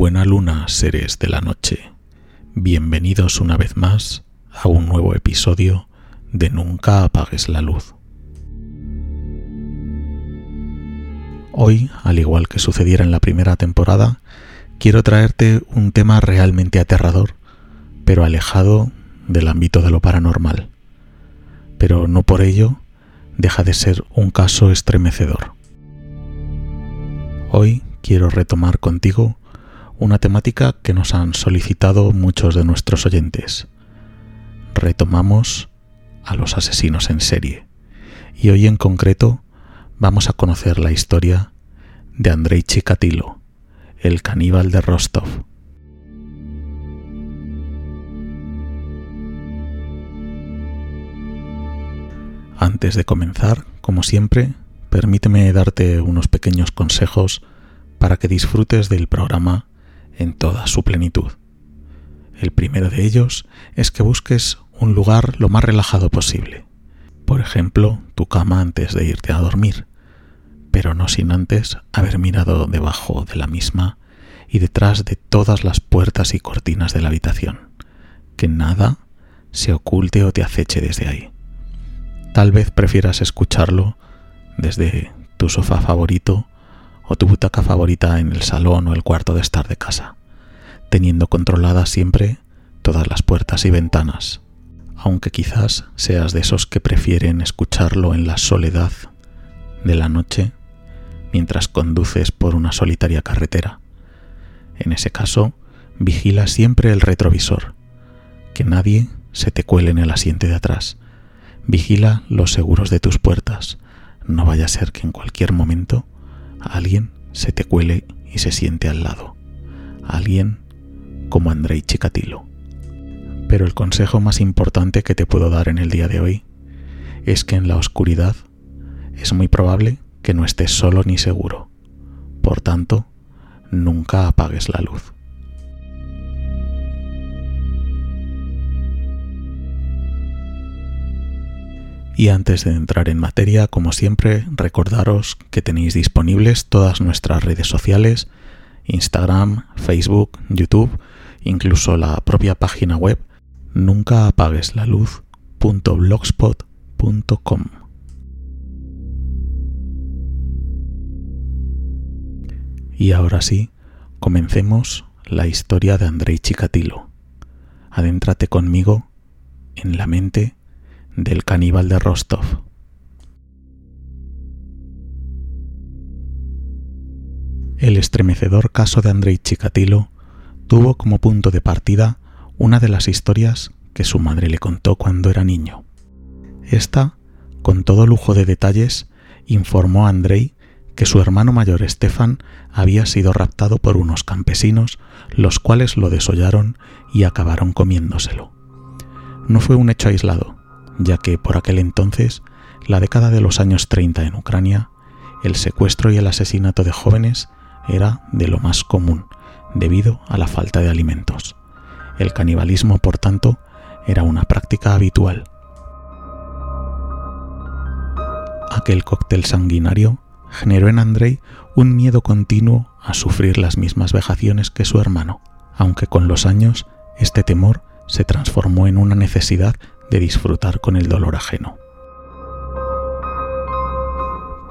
Buena luna, seres de la noche. Bienvenidos una vez más a un nuevo episodio de Nunca apagues la luz. Hoy, al igual que sucediera en la primera temporada, quiero traerte un tema realmente aterrador, pero alejado del ámbito de lo paranormal. Pero no por ello deja de ser un caso estremecedor. Hoy quiero retomar contigo una temática que nos han solicitado muchos de nuestros oyentes. Retomamos a los asesinos en serie y hoy en concreto vamos a conocer la historia de Andrei Chikatilo, el caníbal de Rostov. Antes de comenzar, como siempre, permíteme darte unos pequeños consejos para que disfrutes del programa en toda su plenitud. El primero de ellos es que busques un lugar lo más relajado posible. Por ejemplo, tu cama antes de irte a dormir, pero no sin antes haber mirado debajo de la misma y detrás de todas las puertas y cortinas de la habitación. Que nada se oculte o te aceche desde ahí. Tal vez prefieras escucharlo desde tu sofá favorito o tu butaca favorita en el salón o el cuarto de estar de casa, teniendo controladas siempre todas las puertas y ventanas, aunque quizás seas de esos que prefieren escucharlo en la soledad de la noche mientras conduces por una solitaria carretera. En ese caso, vigila siempre el retrovisor, que nadie se te cuele en el asiento de atrás. Vigila los seguros de tus puertas. No vaya a ser que en cualquier momento alguien se te cuele y se siente al lado. Alguien como Andrei Chikatilo. Pero el consejo más importante que te puedo dar en el día de hoy es que en la oscuridad es muy probable que no estés solo ni seguro. Por tanto, nunca apagues la luz. Y antes de entrar en materia, como siempre, recordaros que tenéis disponibles todas nuestras redes sociales, Instagram, Facebook, YouTube, incluso la propia página web nunca apagues la. Y ahora sí, comencemos la historia de Andrei Chikatilo. Adéntrate conmigo en la mente del caníbal de Rostov. El estremecedor caso de Andrei Chikatilo tuvo como punto de partida una de las historias que su madre le contó cuando era niño. Esta, con todo lujo de detalles, informó a Andrei que su hermano mayor Stefan había sido raptado por unos campesinos, los cuales lo desollaron y acabaron comiéndoselo. No fue un hecho aislado, ya que por aquel entonces, la década de los años 30 en Ucrania, el secuestro y el asesinato de jóvenes era de lo más común debido a la falta de alimentos. El canibalismo, por tanto, era una práctica habitual. Aquel cóctel sanguinario generó en Andrei un miedo continuo a sufrir las mismas vejaciones que su hermano, aunque con los años este temor se transformó en una necesidad de disfrutar con el dolor ajeno.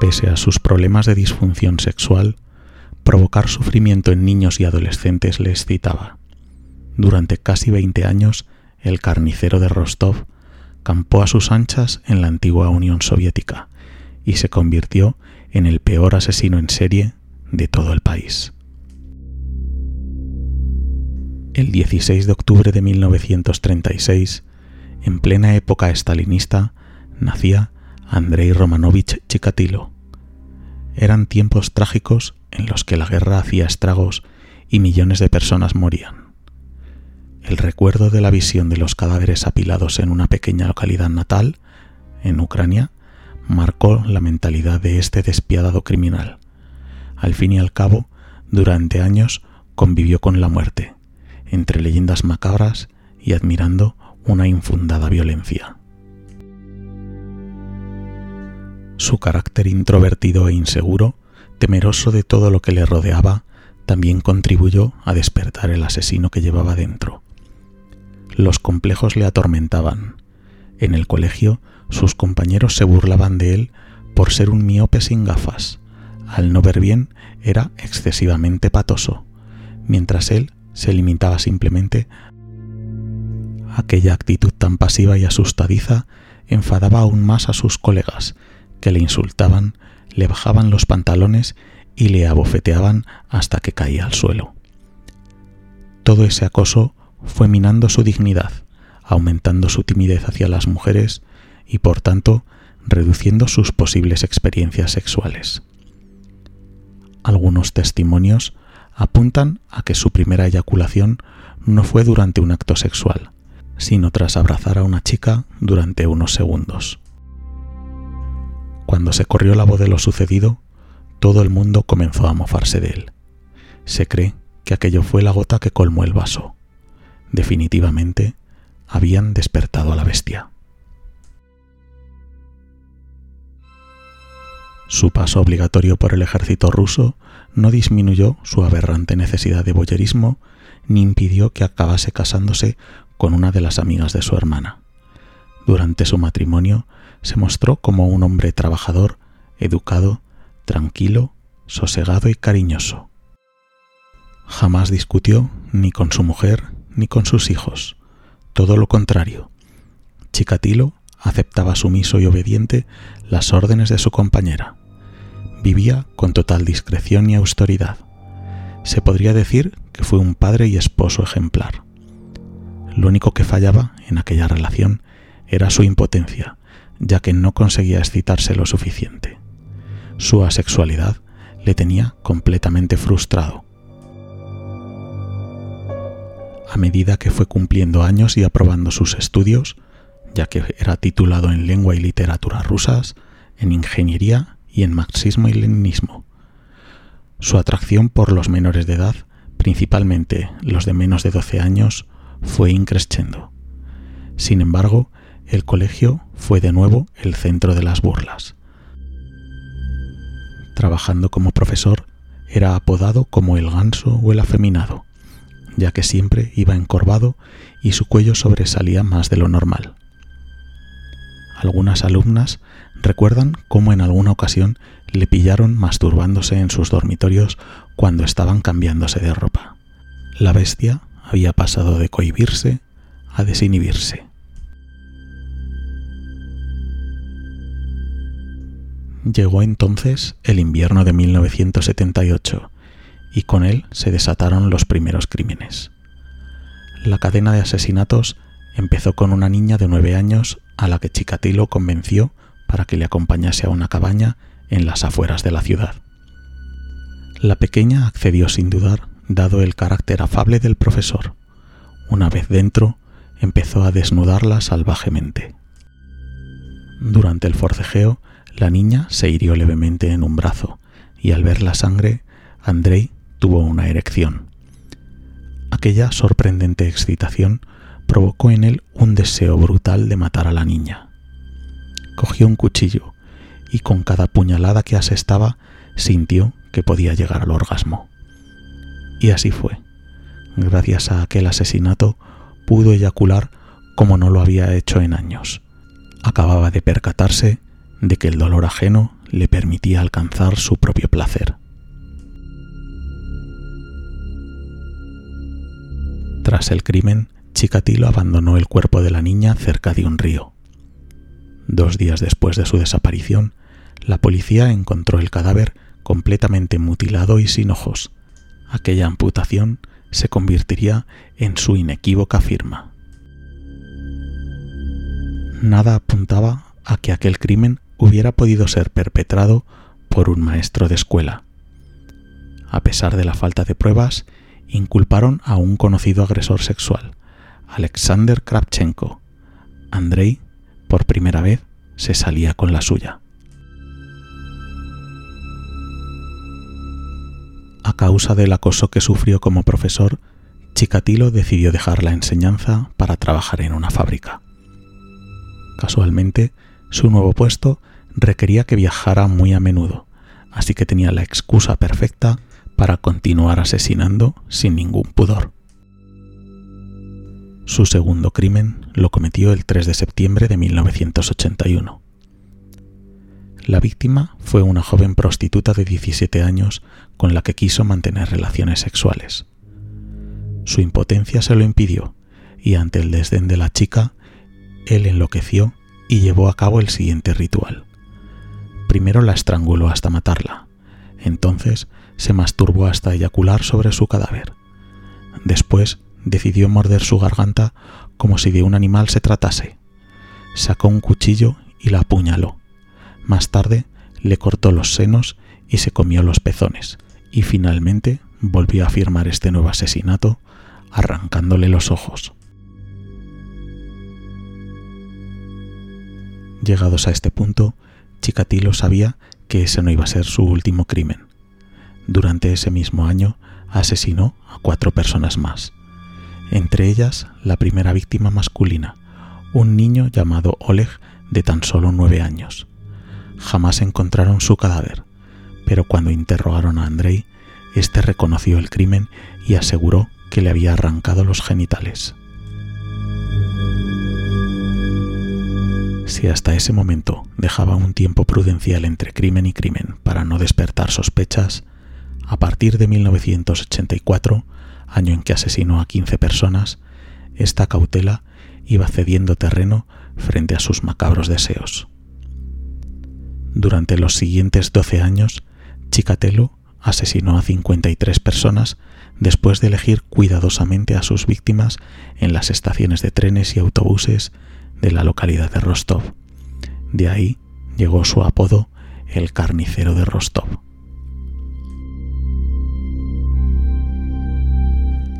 Pese a sus problemas de disfunción sexual, provocar sufrimiento en niños y adolescentes le excitaba. Durante casi 20 años, el carnicero de Rostov campó a sus anchas en la antigua Unión Soviética y se convirtió en el peor asesino en serie de todo el país. El 16 de octubre de 1936, en plena época estalinista, nacía Andrei Romanovich Chikatilo. Eran tiempos trágicos en los que la guerra hacía estragos y millones de personas morían. El recuerdo de la visión de los cadáveres apilados en una pequeña localidad natal, en Ucrania, marcó la mentalidad de este despiadado criminal. Al fin y al cabo, durante años convivió con la muerte, entre leyendas macabras y admirando una infundada violencia. Su carácter introvertido e inseguro, temeroso de todo lo que le rodeaba, también contribuyó a despertar el asesino que llevaba dentro. Los complejos le atormentaban. En el colegio sus compañeros se burlaban de él por ser un miope sin gafas. Al no ver bien era excesivamente patoso, mientras él se limitaba simplemente aquella actitud tan pasiva y asustadiza enfadaba aún más a sus colegas, que le insultaban, le bajaban los pantalones y le abofeteaban hasta que caía al suelo. Todo ese acoso fue minando su dignidad, aumentando su timidez hacia las mujeres y por tanto reduciendo sus posibles experiencias sexuales. Algunos testimonios apuntan a que su primera eyaculación no fue durante un acto sexual, sino tras abrazar a una chica durante unos segundos. Cuando se corrió la voz de lo sucedido, todo el mundo comenzó a mofarse de él. Se cree que aquello fue la gota que colmó el vaso. Definitivamente, habían despertado a la bestia. Su paso obligatorio por el ejército ruso no disminuyó su aberrante necesidad de boyerismo ni impidió que acabase casándose con una de las amigas de su hermana. Durante su matrimonio se mostró como un hombre trabajador, educado, tranquilo, sosegado y cariñoso. Jamás discutió ni con su mujer ni con sus hijos. Todo lo contrario. Chikatilo aceptaba sumiso y obediente las órdenes de su compañera. Vivía con total discreción y austeridad. Se podría decir que fue un padre y esposo ejemplar. Lo único que fallaba en aquella relación era su impotencia, ya que no conseguía excitarse lo suficiente. Su asexualidad le tenía completamente frustrado. A medida que fue cumpliendo años y aprobando sus estudios, ya que era titulado en lengua y literatura rusas, en ingeniería y en marxismo y leninismo. Su atracción por los menores de edad, principalmente los de menos de 12 años, fue increciendo. Sin embargo, el colegio fue de nuevo el centro de las burlas. Trabajando como profesor, era apodado como el ganso o el afeminado, ya que siempre iba encorvado y su cuello sobresalía más de lo normal. Algunas alumnas recuerdan cómo en alguna ocasión le pillaron masturbándose en sus dormitorios cuando estaban cambiándose de ropa. La bestia había pasado de cohibirse a desinhibirse. Llegó entonces el invierno de 1978 y con él se desataron los primeros crímenes. La cadena de asesinatos empezó con una niña de nueve años a la que Chikatilo convenció para que le acompañase a una cabaña en las afueras de la ciudad. La pequeña accedió sin dudar, dado el carácter afable del profesor. Una vez dentro, empezó a desnudarla salvajemente. Durante el forcejeo, la niña se hirió levemente en un brazo y al ver la sangre, Andrei tuvo una erección. Aquella sorprendente excitación provocó en él un deseo brutal de matar a la niña cogió un cuchillo y con cada puñalada que asestaba sintió que podía llegar al orgasmo. Y así fue. Gracias a aquel asesinato pudo eyacular como no lo había hecho en años. Acababa de percatarse de que el dolor ajeno le permitía alcanzar su propio placer. Tras el crimen, Chikatilo abandonó el cuerpo de la niña cerca de un río. Dos días después de su desaparición, la policía encontró el cadáver completamente mutilado y sin ojos. Aquella amputación se convertiría en su inequívoca firma. Nada apuntaba a que aquel crimen hubiera podido ser perpetrado por un maestro de escuela. A pesar de la falta de pruebas, inculparon a un conocido agresor sexual, Alexander Kravchenko. Andrei por primera vez se salía con la suya. Causa del acoso que sufrió como profesor, Chikatilo decidió dejar la enseñanza para trabajar en una fábrica. Casualmente, su nuevo puesto requería que viajara muy a menudo, así que tenía la excusa perfecta para continuar asesinando sin ningún pudor. Su segundo crimen lo cometió el 3 de septiembre de 1981. La víctima fue una joven prostituta de 17 años con la que quiso mantener relaciones sexuales. Su impotencia se lo impidió y ante el desdén de la chica, él enloqueció y llevó a cabo el siguiente ritual. Primero la estranguló hasta matarla, entonces se masturbó hasta eyacular sobre su cadáver. Después decidió morder su garganta como si de un animal se tratase. Sacó un cuchillo y la apuñaló. Más tarde le cortó los senos y se comió los pezones, y finalmente volvió a firmar este nuevo asesinato arrancándole los ojos. Llegados a este punto, Chikatilo sabía que ese no iba a ser su último crimen. Durante ese mismo año asesinó a cuatro personas más, entre ellas la primera víctima masculina, un niño llamado Oleg de tan solo nueve años. Jamás encontraron su cadáver, pero cuando interrogaron a Andrei, éste reconoció el crimen y aseguró que le había arrancado los genitales. Si hasta ese momento dejaba un tiempo prudencial entre crimen y crimen para no despertar sospechas, a partir de 1984 año en que asesinó a 15 personas, esta cautela iba cediendo terreno frente a sus macabros deseos. Durante los siguientes 12 años, Chikatilo asesinó a 53 personas después de elegir cuidadosamente a sus víctimas en las estaciones de trenes y autobuses de la localidad de Rostov. De ahí llegó su apodo el carnicero de Rostov.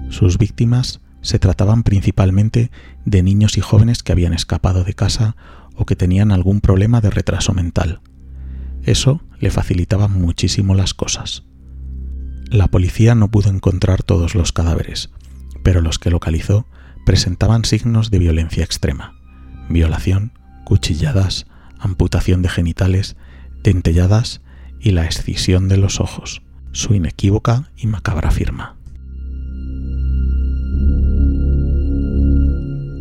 Sus víctimas se trataban principalmente de niños y jóvenes que habían escapado de casa o que tenían algún problema de retraso mental. Eso le facilitaba muchísimo las cosas. La policía no pudo encontrar todos los cadáveres, pero los que localizó presentaban signos de violencia extrema, violación, cuchilladas, amputación de genitales, dentelladas y la escisión de los ojos, su inequívoca y macabra firma.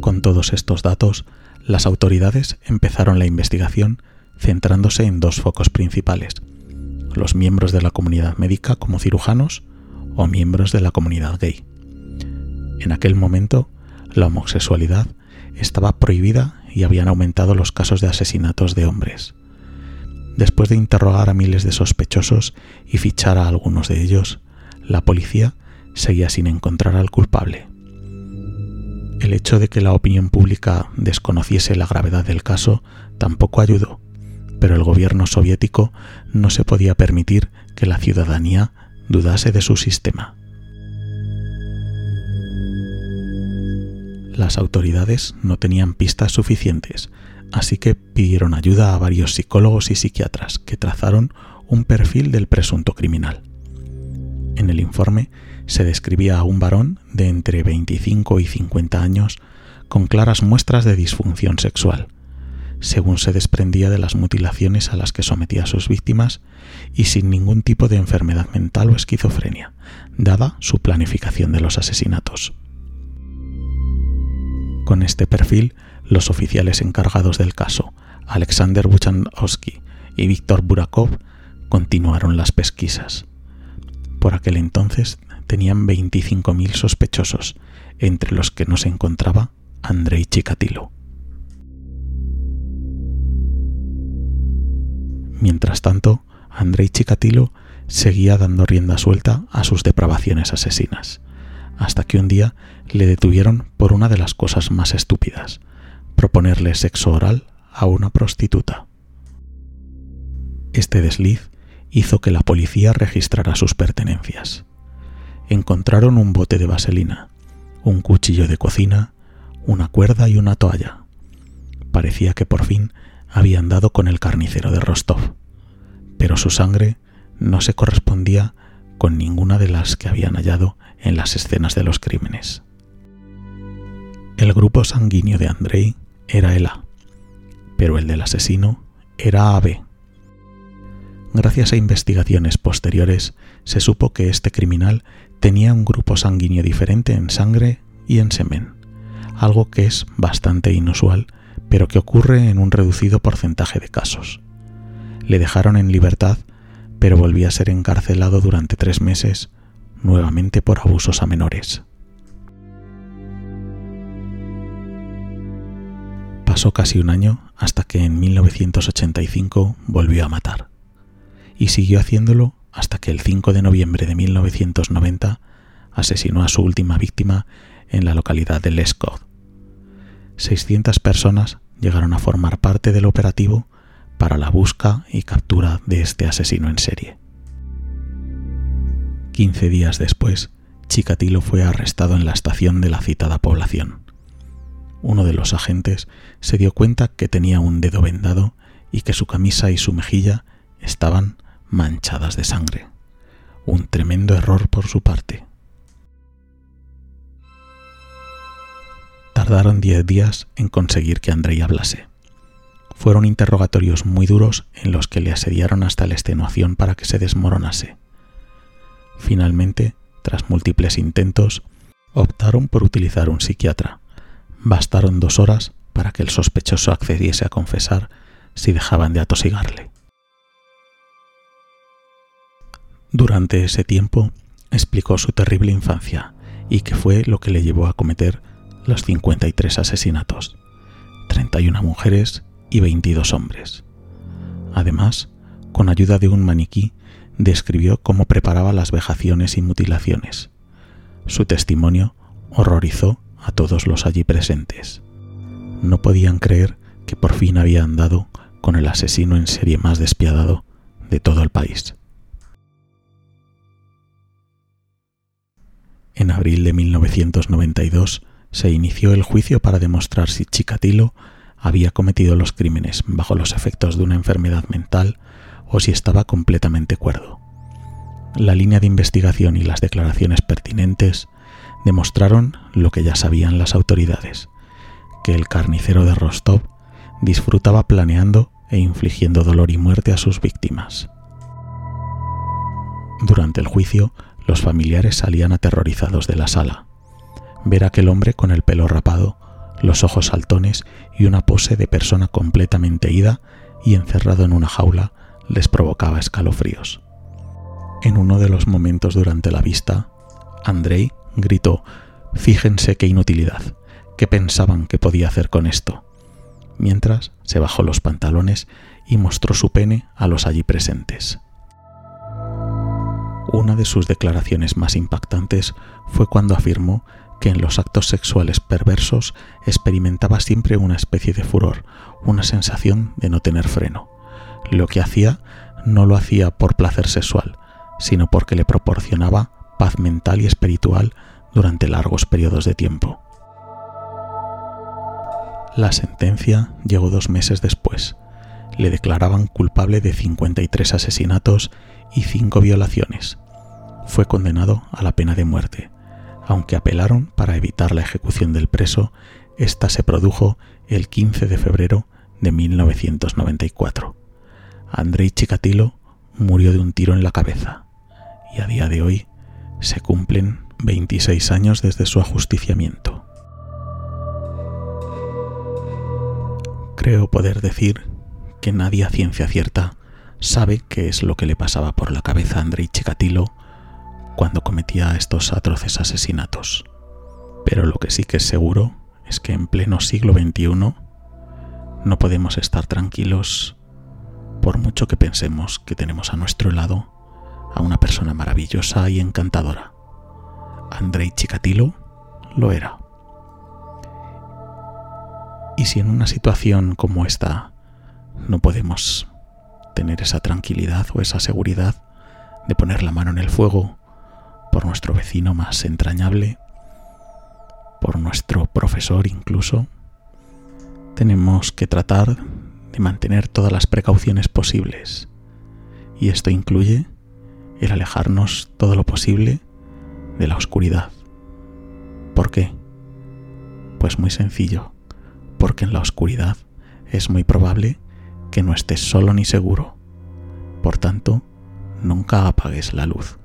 Con todos estos datos, las autoridades empezaron la investigación centrándose en dos focos principales, los miembros de la comunidad médica como cirujanos o miembros de la comunidad gay. En aquel momento, la homosexualidad estaba prohibida y habían aumentado los casos de asesinatos de hombres. Después de interrogar a miles de sospechosos y fichar a algunos de ellos, la policía seguía sin encontrar al culpable. El hecho de que la opinión pública desconociese la gravedad del caso tampoco ayudó, pero el gobierno soviético no se podía permitir que la ciudadanía dudase de su sistema. Las autoridades no tenían pistas suficientes, así que pidieron ayuda a varios psicólogos y psiquiatras que trazaron un perfil del presunto criminal. En el informe se describía a un varón de entre 25 y 50 años con claras muestras de disfunción sexual, según se desprendía de las mutilaciones a las que sometía a sus víctimas y sin ningún tipo de enfermedad mental o esquizofrenia, dada su planificación de los asesinatos. Con este perfil, los oficiales encargados del caso, Alexander Buchanovsky y Víctor Burakov, continuaron las pesquisas. Por aquel entonces tenían 25.000 sospechosos, entre los que no se encontraba Andrei Chikatilo. Mientras tanto, Andrei Chikatilo seguía dando rienda suelta a sus depravaciones asesinas, hasta que un día le detuvieron por una de las cosas más estúpidas, proponerle sexo oral a una prostituta. Este desliz hizo que la policía registrara sus pertenencias encontraron un bote de vaselina, un cuchillo de cocina, una cuerda y una toalla. Parecía que por fin habían dado con el carnicero de Rostov, pero su sangre no se correspondía con ninguna de las que habían hallado en las escenas de los crímenes. El grupo sanguíneo de Andrei era el A, pero el del asesino era AB. Gracias a investigaciones posteriores se supo que este criminal tenía un grupo sanguíneo diferente en sangre y en semen, algo que es bastante inusual, pero que ocurre en un reducido porcentaje de casos. Le dejaron en libertad, pero volvió a ser encarcelado durante tres meses, nuevamente por abusos a menores. Pasó casi un año hasta que en 1985 volvió a matar y siguió haciéndolo hasta que el 5 de noviembre de 1990 asesinó a su última víctima en la localidad de Lescaut. 600 personas llegaron a formar parte del operativo para la busca y captura de este asesino en serie. 15 días después, Chikatilo fue arrestado en la estación de la citada población. Uno de los agentes se dio cuenta que tenía un dedo vendado y que su camisa y su mejilla estaban manchadas de sangre. Un tremendo error por su parte. Tardaron diez días en conseguir que Andrei hablase. Fueron interrogatorios muy duros en los que le asediaron hasta la extenuación para que se desmoronase. Finalmente, tras múltiples intentos, optaron por utilizar un psiquiatra. Bastaron dos horas para que el sospechoso accediese a confesar si dejaban de atosigarle. Durante ese tiempo explicó su terrible infancia y qué fue lo que le llevó a cometer los 53 asesinatos, 31 mujeres y 22 hombres. Además, con ayuda de un maniquí, describió cómo preparaba las vejaciones y mutilaciones. Su testimonio horrorizó a todos los allí presentes. No podían creer que por fin había andado con el asesino en serie más despiadado de todo el país. En abril de 1992 se inició el juicio para demostrar si Chikatilo había cometido los crímenes bajo los efectos de una enfermedad mental o si estaba completamente cuerdo. La línea de investigación y las declaraciones pertinentes demostraron lo que ya sabían las autoridades, que el carnicero de Rostov disfrutaba planeando e infligiendo dolor y muerte a sus víctimas. Durante el juicio, los familiares salían aterrorizados de la sala. Ver a aquel hombre con el pelo rapado, los ojos saltones y una pose de persona completamente ida y encerrado en una jaula les provocaba escalofríos. En uno de los momentos durante la vista, Andrei gritó, Fíjense qué inutilidad, qué pensaban que podía hacer con esto, mientras se bajó los pantalones y mostró su pene a los allí presentes. Una de sus declaraciones más impactantes fue cuando afirmó que en los actos sexuales perversos experimentaba siempre una especie de furor, una sensación de no tener freno. Lo que hacía no lo hacía por placer sexual, sino porque le proporcionaba paz mental y espiritual durante largos periodos de tiempo. La sentencia llegó dos meses después. Le declaraban culpable de 53 asesinatos y cinco violaciones. Fue condenado a la pena de muerte. Aunque apelaron para evitar la ejecución del preso, esta se produjo el 15 de febrero de 1994. Andrei Chikatilo murió de un tiro en la cabeza y a día de hoy se cumplen 26 años desde su ajusticiamiento. Creo poder decir que nadie a ciencia cierta sabe qué es lo que le pasaba por la cabeza a Andrei Chikatilo cuando cometía estos atroces asesinatos. Pero lo que sí que es seguro es que en pleno siglo XXI no podemos estar tranquilos por mucho que pensemos que tenemos a nuestro lado a una persona maravillosa y encantadora. Andrei Chikatilo lo era. Y si en una situación como esta no podemos tener esa tranquilidad o esa seguridad de poner la mano en el fuego por nuestro vecino más entrañable, por nuestro profesor incluso, tenemos que tratar de mantener todas las precauciones posibles. Y esto incluye el alejarnos todo lo posible de la oscuridad. ¿Por qué? Pues muy sencillo, porque en la oscuridad es muy probable que no estés solo ni seguro, Por tanto, nunca apagues la luz.